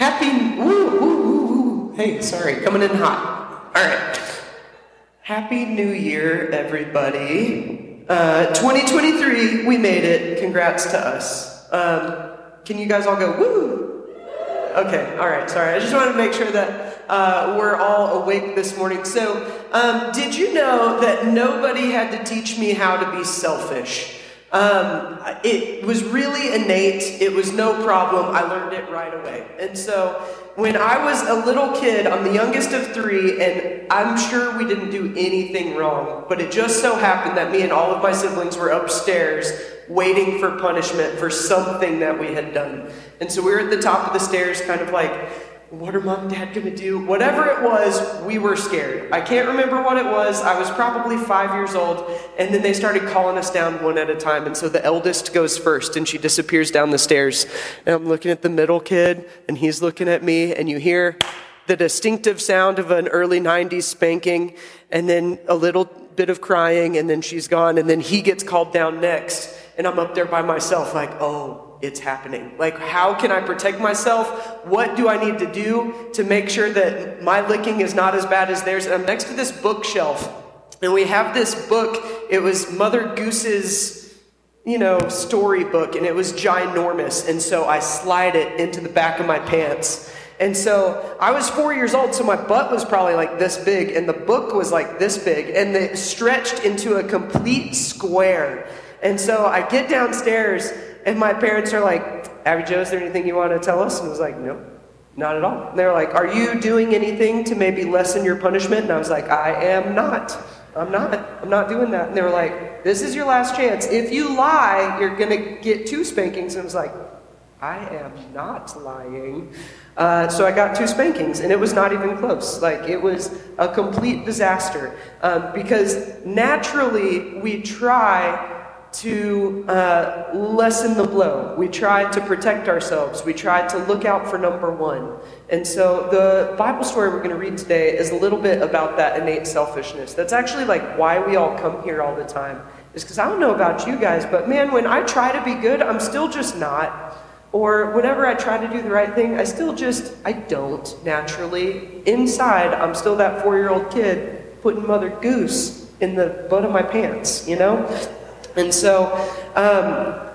Happy, woo, woo, woo, woo. Hey, sorry, coming in hot. All right. Happy New Year, everybody. Uh, 2023, we made it. Congrats to us. Um, can you guys all go, woo? Okay, all right, sorry. I just wanted to make sure that uh, we're all awake this morning. So, um, did you know that nobody had to teach me how to be selfish? Um, it was really innate. It was no problem. I learned it right away. And so when I was a little kid, I'm the youngest of three, and I'm sure we didn't do anything wrong, but it just so happened that me and all of my siblings were upstairs waiting for punishment for something that we had done. And so we were at the top of the stairs, kind of like, what are mom and dad going to do? Whatever it was, we were scared. I can't remember what it was. I was probably five years old. And then they started calling us down one at a time. And so the eldest goes first and she disappears down the stairs. And I'm looking at the middle kid and he's looking at me. And you hear the distinctive sound of an early 90s spanking and then a little bit of crying. And then she's gone. And then he gets called down next. And I'm up there by myself, like, oh, it's happening. Like, how can I protect myself? What do I need to do to make sure that my licking is not as bad as theirs? And I'm next to this bookshelf, and we have this book. It was Mother Goose's, you know, storybook, and it was ginormous. And so I slide it into the back of my pants. And so I was four years old, so my butt was probably like this big, and the book was like this big, and it stretched into a complete square. And so I get downstairs and my parents are like, Abby Joe, is there anything you want to tell us? And I was like, no, not at all. And they're like, are you doing anything to maybe lessen your punishment? And I was like, I am not. I'm not. I'm not doing that. And they were like, this is your last chance. If you lie, you're going to get two spankings. And I was like, I am not lying. Uh, so I got two spankings, and it was not even close. Like, it was a complete disaster. Um, because naturally, we try to uh, lessen the blow. We try to protect ourselves. We try to look out for number one. And so the Bible story we're going to read today is a little bit about that innate selfishness. That's actually like why we all come here all the time. Is because I don't know about you guys, but man, when I try to be good, I'm still just not. Or whenever I try to do the right thing, I still just, I don't naturally. Inside, I'm still that four year old kid putting Mother Goose in the butt of my pants, you know? And so, um,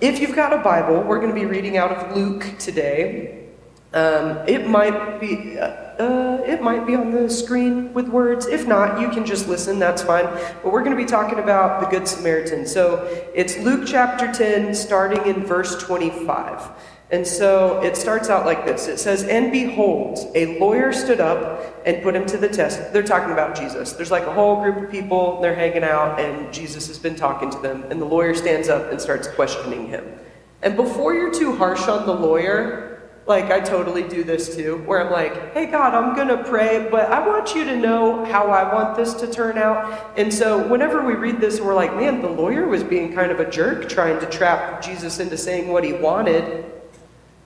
if you've got a Bible, we're going to be reading out of Luke today. Um, it might be uh, uh, it might be on the screen with words. If not, you can just listen. That's fine. But we're going to be talking about the Good Samaritan. So it's Luke chapter ten, starting in verse twenty-five. And so it starts out like this it says, And behold, a lawyer stood up and put him to the test. They're talking about Jesus. There's like a whole group of people, they're hanging out, and Jesus has been talking to them. And the lawyer stands up and starts questioning him. And before you're too harsh on the lawyer, like I totally do this too, where I'm like, hey God, I'm gonna pray, but I want you to know how I want this to turn out. And so whenever we read this, we're like, man, the lawyer was being kind of a jerk trying to trap Jesus into saying what he wanted.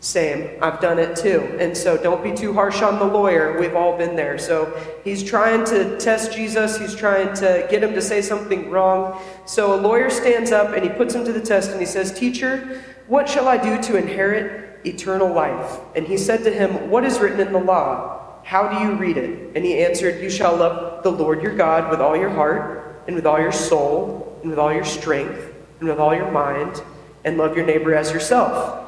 Same. I've done it too. And so don't be too harsh on the lawyer. We've all been there. So he's trying to test Jesus. He's trying to get him to say something wrong. So a lawyer stands up and he puts him to the test and he says, Teacher, what shall I do to inherit eternal life? And he said to him, What is written in the law? How do you read it? And he answered, You shall love the Lord your God with all your heart, and with all your soul, and with all your strength, and with all your mind, and love your neighbor as yourself.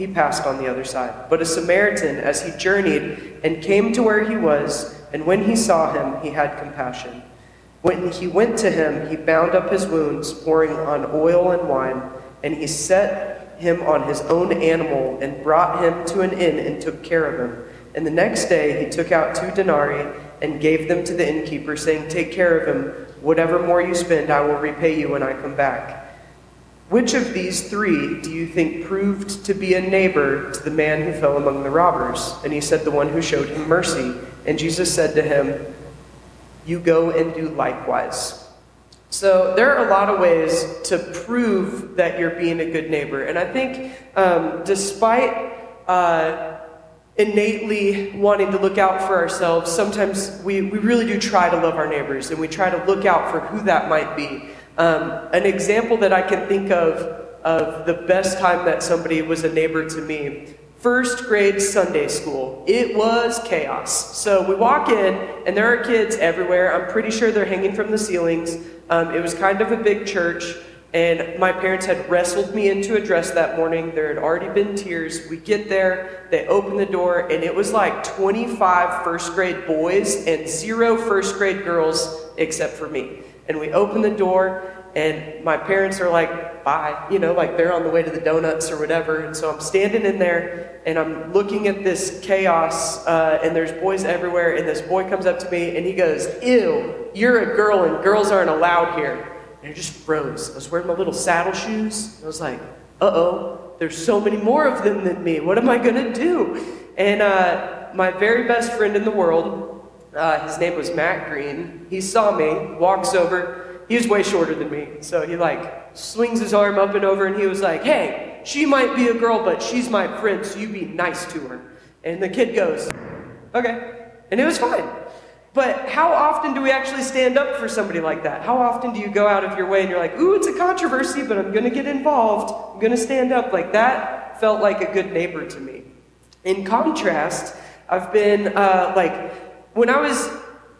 he passed on the other side. But a Samaritan, as he journeyed and came to where he was, and when he saw him, he had compassion. When he went to him, he bound up his wounds, pouring on oil and wine, and he set him on his own animal and brought him to an inn and took care of him. And the next day he took out two denarii and gave them to the innkeeper, saying, Take care of him. Whatever more you spend, I will repay you when I come back. Which of these three do you think proved to be a neighbor to the man who fell among the robbers? And he said, The one who showed him mercy. And Jesus said to him, You go and do likewise. So there are a lot of ways to prove that you're being a good neighbor. And I think um, despite uh, innately wanting to look out for ourselves, sometimes we, we really do try to love our neighbors and we try to look out for who that might be. Um, an example that I can think of of the best time that somebody was a neighbor to me first grade Sunday school. It was chaos. So we walk in, and there are kids everywhere. I'm pretty sure they're hanging from the ceilings. Um, it was kind of a big church, and my parents had wrestled me into a dress that morning. There had already been tears. We get there, they open the door, and it was like 25 first grade boys and zero first grade girls except for me. And we open the door, and my parents are like, bye, you know, like they're on the way to the donuts or whatever. And so I'm standing in there and I'm looking at this chaos, uh, and there's boys everywhere. And this boy comes up to me and he goes, Ew, you're a girl and girls aren't allowed here. And I just froze. I was wearing my little saddle shoes. I was like, uh oh, there's so many more of them than me. What am I going to do? And uh, my very best friend in the world, uh, his name was Matt Green, he saw me, walks over, he was way shorter than me. So he like swings his arm up and over and he was like, hey, she might be a girl, but she's my friend, so you be nice to her. And the kid goes, okay. And it was fine. But how often do we actually stand up for somebody like that? How often do you go out of your way and you're like, ooh, it's a controversy, but I'm going to get involved. I'm going to stand up. Like that felt like a good neighbor to me. In contrast, I've been uh, like, when I was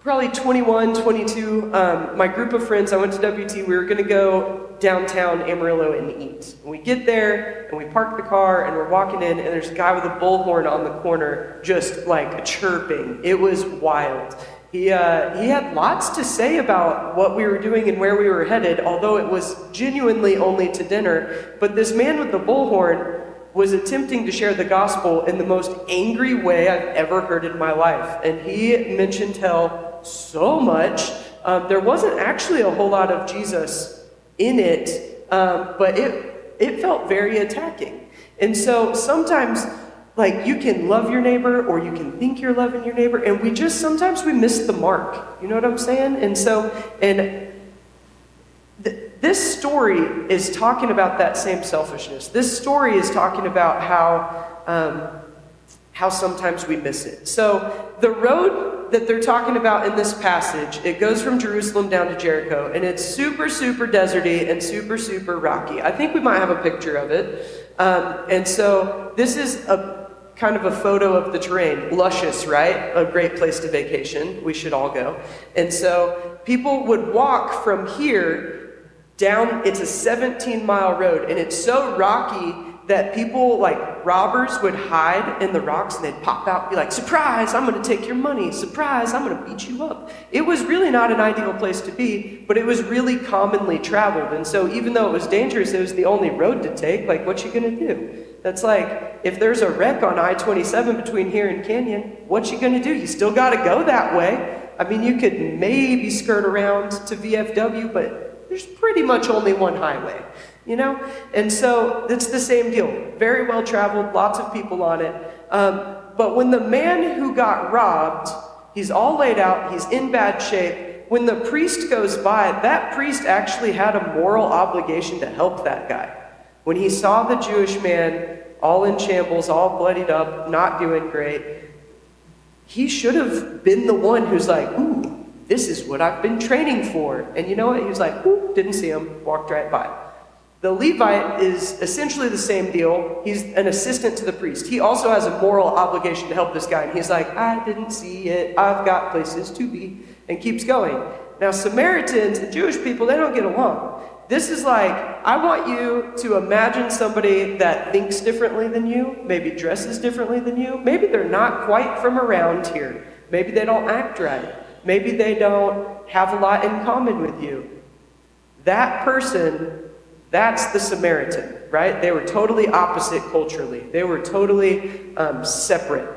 probably 21, 22, um, my group of friends, I went to WT, we were going to go downtown Amarillo and eat. And we get there and we park the car and we're walking in and there's a guy with a bullhorn on the corner just like chirping. It was wild. He, uh, he had lots to say about what we were doing and where we were headed, although it was genuinely only to dinner. But this man with the bullhorn was attempting to share the gospel in the most angry way I've ever heard in my life. And he mentioned hell so much. Um, there wasn't actually a whole lot of Jesus in it, um, but it, it felt very attacking. And so sometimes, like, you can love your neighbor or you can think you're loving your neighbor, and we just sometimes we miss the mark. You know what I'm saying? And so, and this story is talking about that same selfishness. This story is talking about how. Um, how sometimes we miss it. So, the road that they're talking about in this passage, it goes from Jerusalem down to Jericho, and it's super, super deserty and super, super rocky. I think we might have a picture of it. Um, and so, this is a kind of a photo of the terrain. Luscious, right? A great place to vacation. We should all go. And so, people would walk from here down, it's a 17 mile road, and it's so rocky that people like robbers would hide in the rocks and they'd pop out be like, Surprise, I'm going to take your money. Surprise, I'm going to beat you up. It was really not an ideal place to be, but it was really commonly traveled. And so, even though it was dangerous, it was the only road to take. Like, what you going to do? That's like, if there's a wreck on I 27 between here and Canyon, what you going to do? You still got to go that way. I mean, you could maybe skirt around to VFW, but there's pretty much only one highway you know? And so it's the same deal. Very well traveled, lots of people on it. Um, but when the man who got robbed, he's all laid out, he's in bad shape. When the priest goes by, that priest actually had a moral obligation to help that guy. When he saw the Jewish man all in shambles, all bloodied up, not doing great, he should have been the one who's like, ooh, this is what I've been training for. And you know what? He was like, ooh, didn't see him, walked right by. The Levite is essentially the same deal. He's an assistant to the priest. He also has a moral obligation to help this guy. And he's like, I didn't see it. I've got places to be. And keeps going. Now, Samaritans and Jewish people, they don't get along. This is like, I want you to imagine somebody that thinks differently than you, maybe dresses differently than you. Maybe they're not quite from around here. Maybe they don't act right. Maybe they don't have a lot in common with you. That person that's the Samaritan, right? They were totally opposite culturally, they were totally um, separate.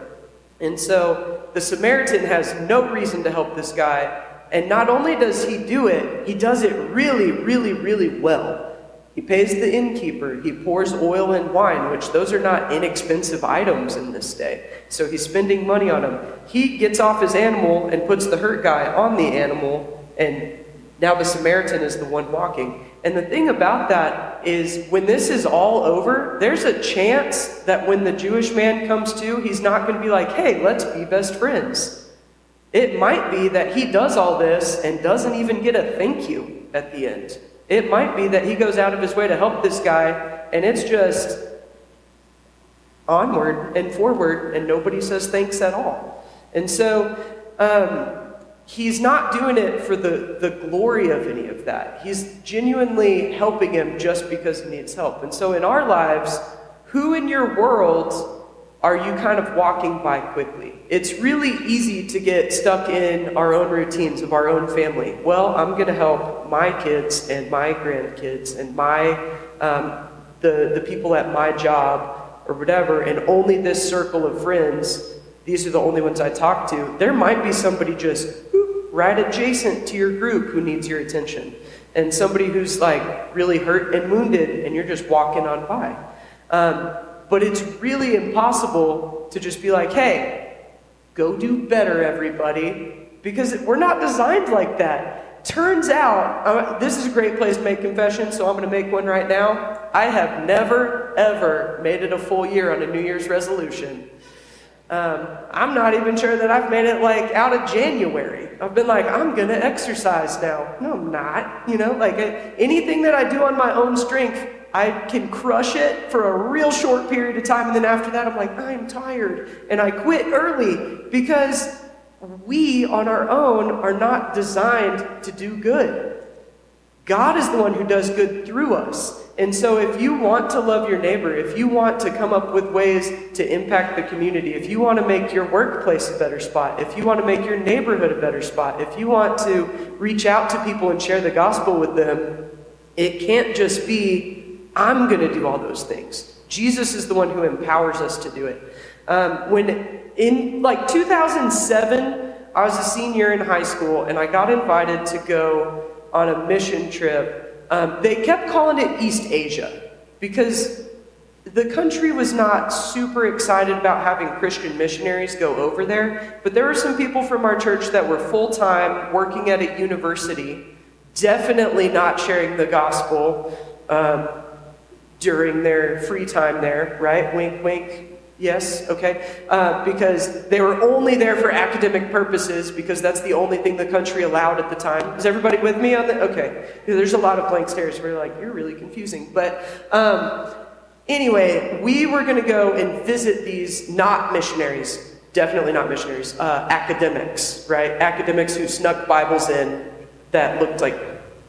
And so the Samaritan has no reason to help this guy. And not only does he do it, he does it really, really, really well. He pays the innkeeper. He pours oil and wine, which those are not inexpensive items in this day. So he's spending money on them. He gets off his animal and puts the hurt guy on the animal, and now the Samaritan is the one walking. And the thing about that is, when this is all over, there's a chance that when the Jewish man comes to, he's not going to be like, hey, let's be best friends. It might be that he does all this and doesn't even get a thank you at the end. It might be that he goes out of his way to help this guy, and it's just onward and forward, and nobody says thanks at all. And so um, he's not doing it for the, the glory of any of that. He's genuinely helping him just because he needs help. And so in our lives, who in your world are you kind of walking by quickly? It's really easy to get stuck in our own routines of our own family. Well, I'm going to help my kids and my grandkids and my um, the the people at my job or whatever, and only this circle of friends. These are the only ones I talk to. There might be somebody just right adjacent to your group who needs your attention, and somebody who's like really hurt and wounded, and you're just walking on by. Um, but it's really impossible to just be like, hey, go do better, everybody, because we're not designed like that. Turns out, uh, this is a great place to make confession, so I'm going to make one right now. I have never, ever made it a full year on a New Year's resolution. Um, I'm not even sure that I've made it like out of January. I've been like, I'm going to exercise now. No, I'm not. You know, like anything that I do on my own strength, I can crush it for a real short period of time, and then after that, I'm like, I'm tired. And I quit early because we on our own are not designed to do good. God is the one who does good through us. And so, if you want to love your neighbor, if you want to come up with ways to impact the community, if you want to make your workplace a better spot, if you want to make your neighborhood a better spot, if you want to reach out to people and share the gospel with them, it can't just be I'm going to do all those things. Jesus is the one who empowers us to do it. Um, when in like 2007, I was a senior in high school and I got invited to go on a mission trip. Um, they kept calling it East Asia because the country was not super excited about having Christian missionaries go over there, but there were some people from our church that were full time working at a university, definitely not sharing the gospel. Um, during their free time there, right? Wink, wink. Yes, okay. Uh, because they were only there for academic purposes because that's the only thing the country allowed at the time. Is everybody with me on that? Okay. There's a lot of blank stares where you're like, you're really confusing. But um, anyway, we were going to go and visit these not missionaries, definitely not missionaries, uh, academics, right? Academics who snuck Bibles in that looked like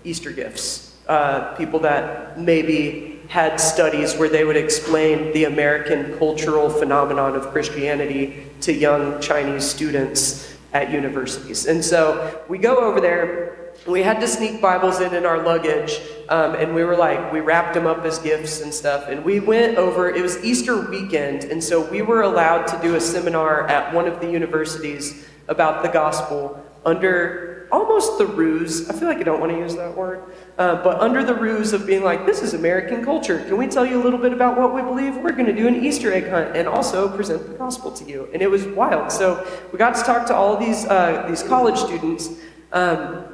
Easter gifts. Uh, people that maybe had studies where they would explain the American cultural phenomenon of Christianity to young Chinese students at universities. And so we go over there. We had to sneak Bibles in in our luggage, um, and we were like, we wrapped them up as gifts and stuff. And we went over, it was Easter weekend, and so we were allowed to do a seminar at one of the universities about the gospel under almost the ruse, I feel like I don't want to use that word, uh, but under the ruse of being like, this is American culture. Can we tell you a little bit about what we believe? We're going to do an Easter egg hunt and also present the gospel to you. And it was wild. So we got to talk to all these, uh, these college students. Um,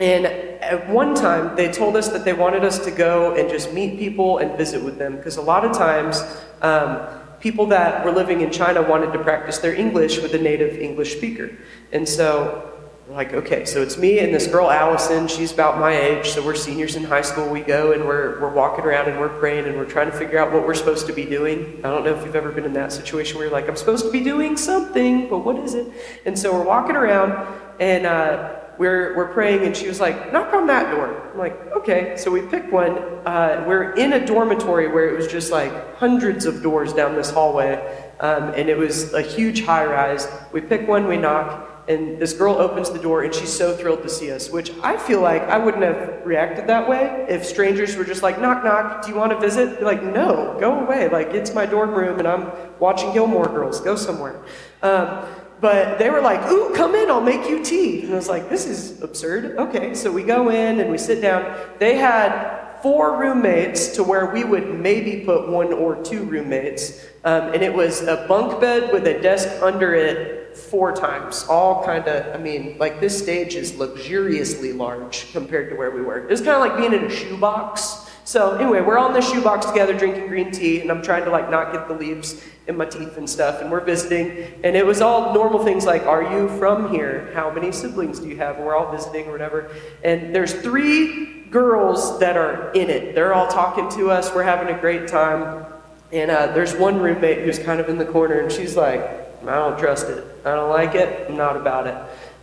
and at one time, they told us that they wanted us to go and just meet people and visit with them. Because a lot of times, um, people that were living in China wanted to practice their English with a native English speaker. And so like, okay, so it's me and this girl, Allison. She's about my age, so we're seniors in high school. We go and we're, we're walking around and we're praying and we're trying to figure out what we're supposed to be doing. I don't know if you've ever been in that situation where you're like, I'm supposed to be doing something, but what is it? And so we're walking around and uh, we're, we're praying, and she was like, knock on that door. I'm like, okay. So we pick one. Uh, we're in a dormitory where it was just like hundreds of doors down this hallway, um, and it was a huge high rise. We pick one, we knock and this girl opens the door and she's so thrilled to see us, which I feel like I wouldn't have reacted that way if strangers were just like, knock, knock, do you want to visit? Be like, no, go away. Like, it's my dorm room and I'm watching Gilmore Girls. Go somewhere. Um, but they were like, ooh, come in, I'll make you tea. And I was like, this is absurd. Okay, so we go in and we sit down. They had four roommates to where we would maybe put one or two roommates. Um, and it was a bunk bed with a desk under it four times. All kind of, I mean, like this stage is luxuriously large compared to where we were. It was kind of like being in a shoebox. So anyway, we're all in the shoebox together drinking green tea, and I'm trying to like not get the leaves in my teeth and stuff, and we're visiting, and it was all normal things like, "Are you from here? How many siblings do you have?" we're all visiting or whatever. And there's three girls that are in it. They're all talking to us. We're having a great time, and uh, there's one roommate who's kind of in the corner, and she's like, "I don't trust it. I don't like it. I'm not about it."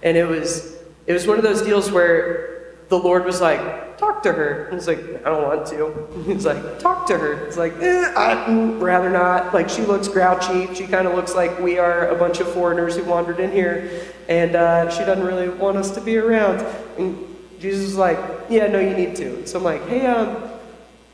And it was it was one of those deals where the Lord was like, talk to her. And it's like, I don't want to. He's like, talk to her. It's like, eh, I'd rather not. Like, she looks grouchy. She kind of looks like we are a bunch of foreigners who wandered in here, and uh, she doesn't really want us to be around. And Jesus is like, yeah, no, you need to. So I'm like, hey, um,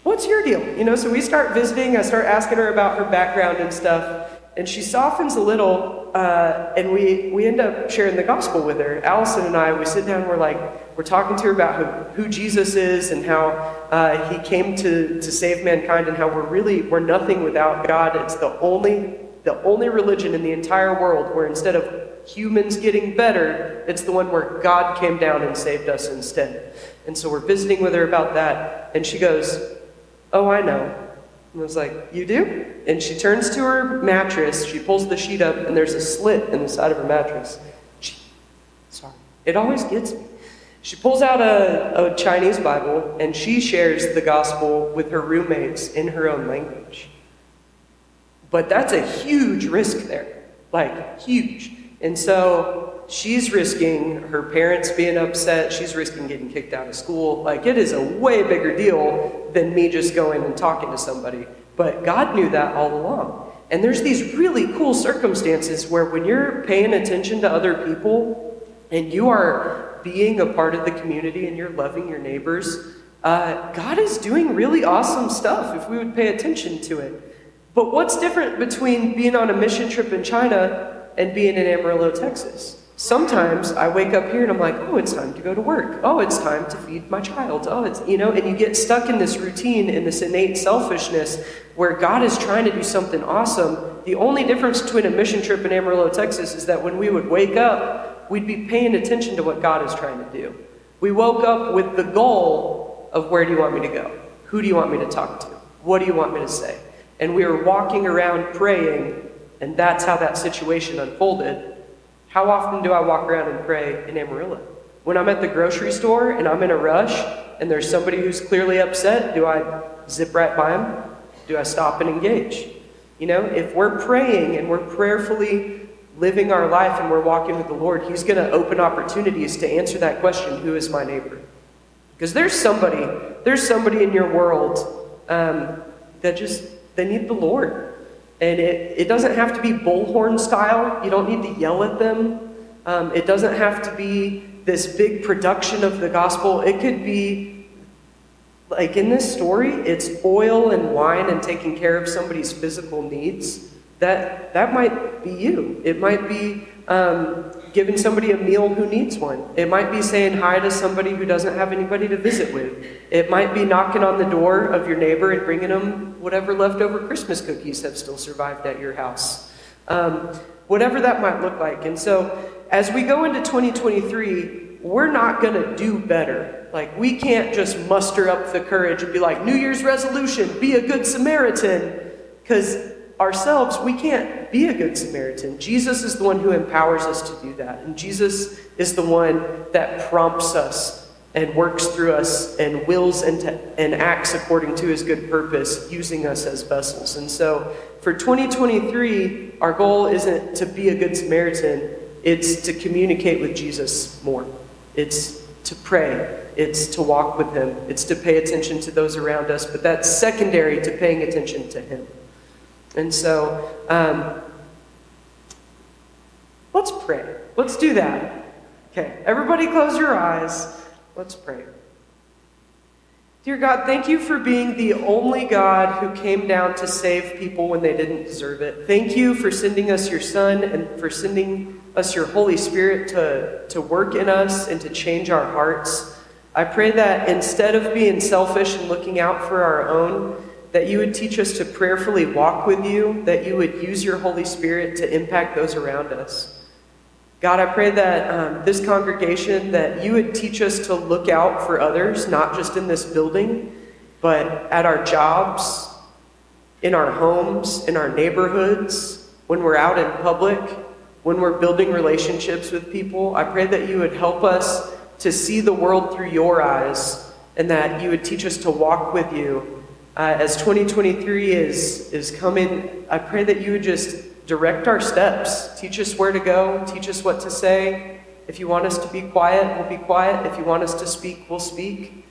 what's your deal? You know, so we start visiting. I start asking her about her background and stuff, and she softens a little, uh, and we, we end up sharing the gospel with her. Allison and I, we sit down we're like, we're talking to her about who, who Jesus is and how uh, he came to, to save mankind and how we're really, we're nothing without God. It's the only, the only religion in the entire world where instead of humans getting better, it's the one where God came down and saved us instead. And so we're visiting with her about that, and she goes, Oh, I know. And I was like, You do? And she turns to her mattress, she pulls the sheet up, and there's a slit in the side of her mattress. She, sorry. It always gets me. She pulls out a, a Chinese Bible and she shares the gospel with her roommates in her own language. But that's a huge risk there. Like, huge. And so she's risking her parents being upset. She's risking getting kicked out of school. Like, it is a way bigger deal than me just going and talking to somebody. But God knew that all along. And there's these really cool circumstances where when you're paying attention to other people and you are being a part of the community and you're loving your neighbors, uh, God is doing really awesome stuff if we would pay attention to it. But what's different between being on a mission trip in China and being in Amarillo, Texas? Sometimes I wake up here and I'm like, oh, it's time to go to work. Oh, it's time to feed my child. Oh, it's, you know, and you get stuck in this routine, in this innate selfishness where God is trying to do something awesome. The only difference between a mission trip in Amarillo, Texas is that when we would wake up, we'd be paying attention to what God is trying to do. We woke up with the goal of where do you want me to go? Who do you want me to talk to? What do you want me to say? And we were walking around praying, and that's how that situation unfolded. How often do I walk around and pray in Amarillo? When I'm at the grocery store and I'm in a rush and there's somebody who's clearly upset, do I zip right by them? Do I stop and engage? You know, if we're praying and we're prayerfully living our life and we're walking with the Lord, He's going to open opportunities to answer that question who is my neighbor? Because there's somebody, there's somebody in your world um, that just, they need the Lord. And it, it doesn't have to be bullhorn style. You don't need to yell at them. Um, it doesn't have to be this big production of the gospel. It could be, like in this story, it's oil and wine and taking care of somebody's physical needs that that might be you. It might be um, giving somebody a meal who needs one. It might be saying hi to somebody who doesn't have anybody to visit with. It might be knocking on the door of your neighbor and bringing them whatever leftover Christmas cookies have still survived at your house. Um, whatever that might look like. And so, as we go into 2023, we're not going to do better. Like, we can't just muster up the courage and be like, New Year's resolution, be a good Samaritan. Because ourselves, we can't be a good Samaritan. Jesus is the one who empowers us to do that. And Jesus is the one that prompts us and works through us and wills and, and acts according to his good purpose, using us as vessels. And so for 2023, our goal isn't to be a good Samaritan, it's to communicate with Jesus more. It's to pray. It's to walk with him. It's to pay attention to those around us, but that's secondary to paying attention to him. And so, um, let's pray. Let's do that. Okay, everybody close your eyes. Let's pray. Dear God, thank you for being the only God who came down to save people when they didn't deserve it. Thank you for sending us your Son and for sending us your Holy Spirit to, to work in us and to change our hearts. I pray that instead of being selfish and looking out for our own, that you would teach us to prayerfully walk with you, that you would use your Holy Spirit to impact those around us. God, I pray that um, this congregation, that you would teach us to look out for others, not just in this building, but at our jobs, in our homes, in our neighborhoods, when we're out in public, when we're building relationships with people. I pray that you would help us to see the world through your eyes and that you would teach us to walk with you. Uh, as 2023 is, is coming, I pray that you would just direct our steps. Teach us where to go, teach us what to say. If you want us to be quiet, we'll be quiet. If you want us to speak, we'll speak.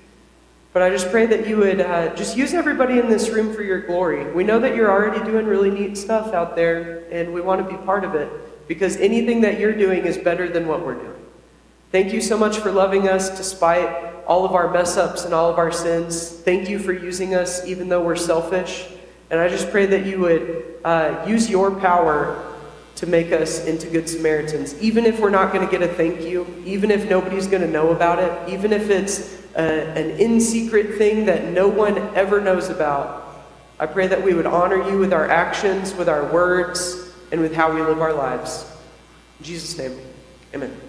But I just pray that you would uh, just use everybody in this room for your glory. We know that you're already doing really neat stuff out there, and we want to be part of it because anything that you're doing is better than what we're doing. Thank you so much for loving us despite all of our mess ups and all of our sins. Thank you for using us even though we're selfish. And I just pray that you would uh, use your power to make us into good Samaritans, even if we're not going to get a thank you, even if nobody's going to know about it, even if it's a, an in secret thing that no one ever knows about. I pray that we would honor you with our actions, with our words, and with how we live our lives. In Jesus' name, amen.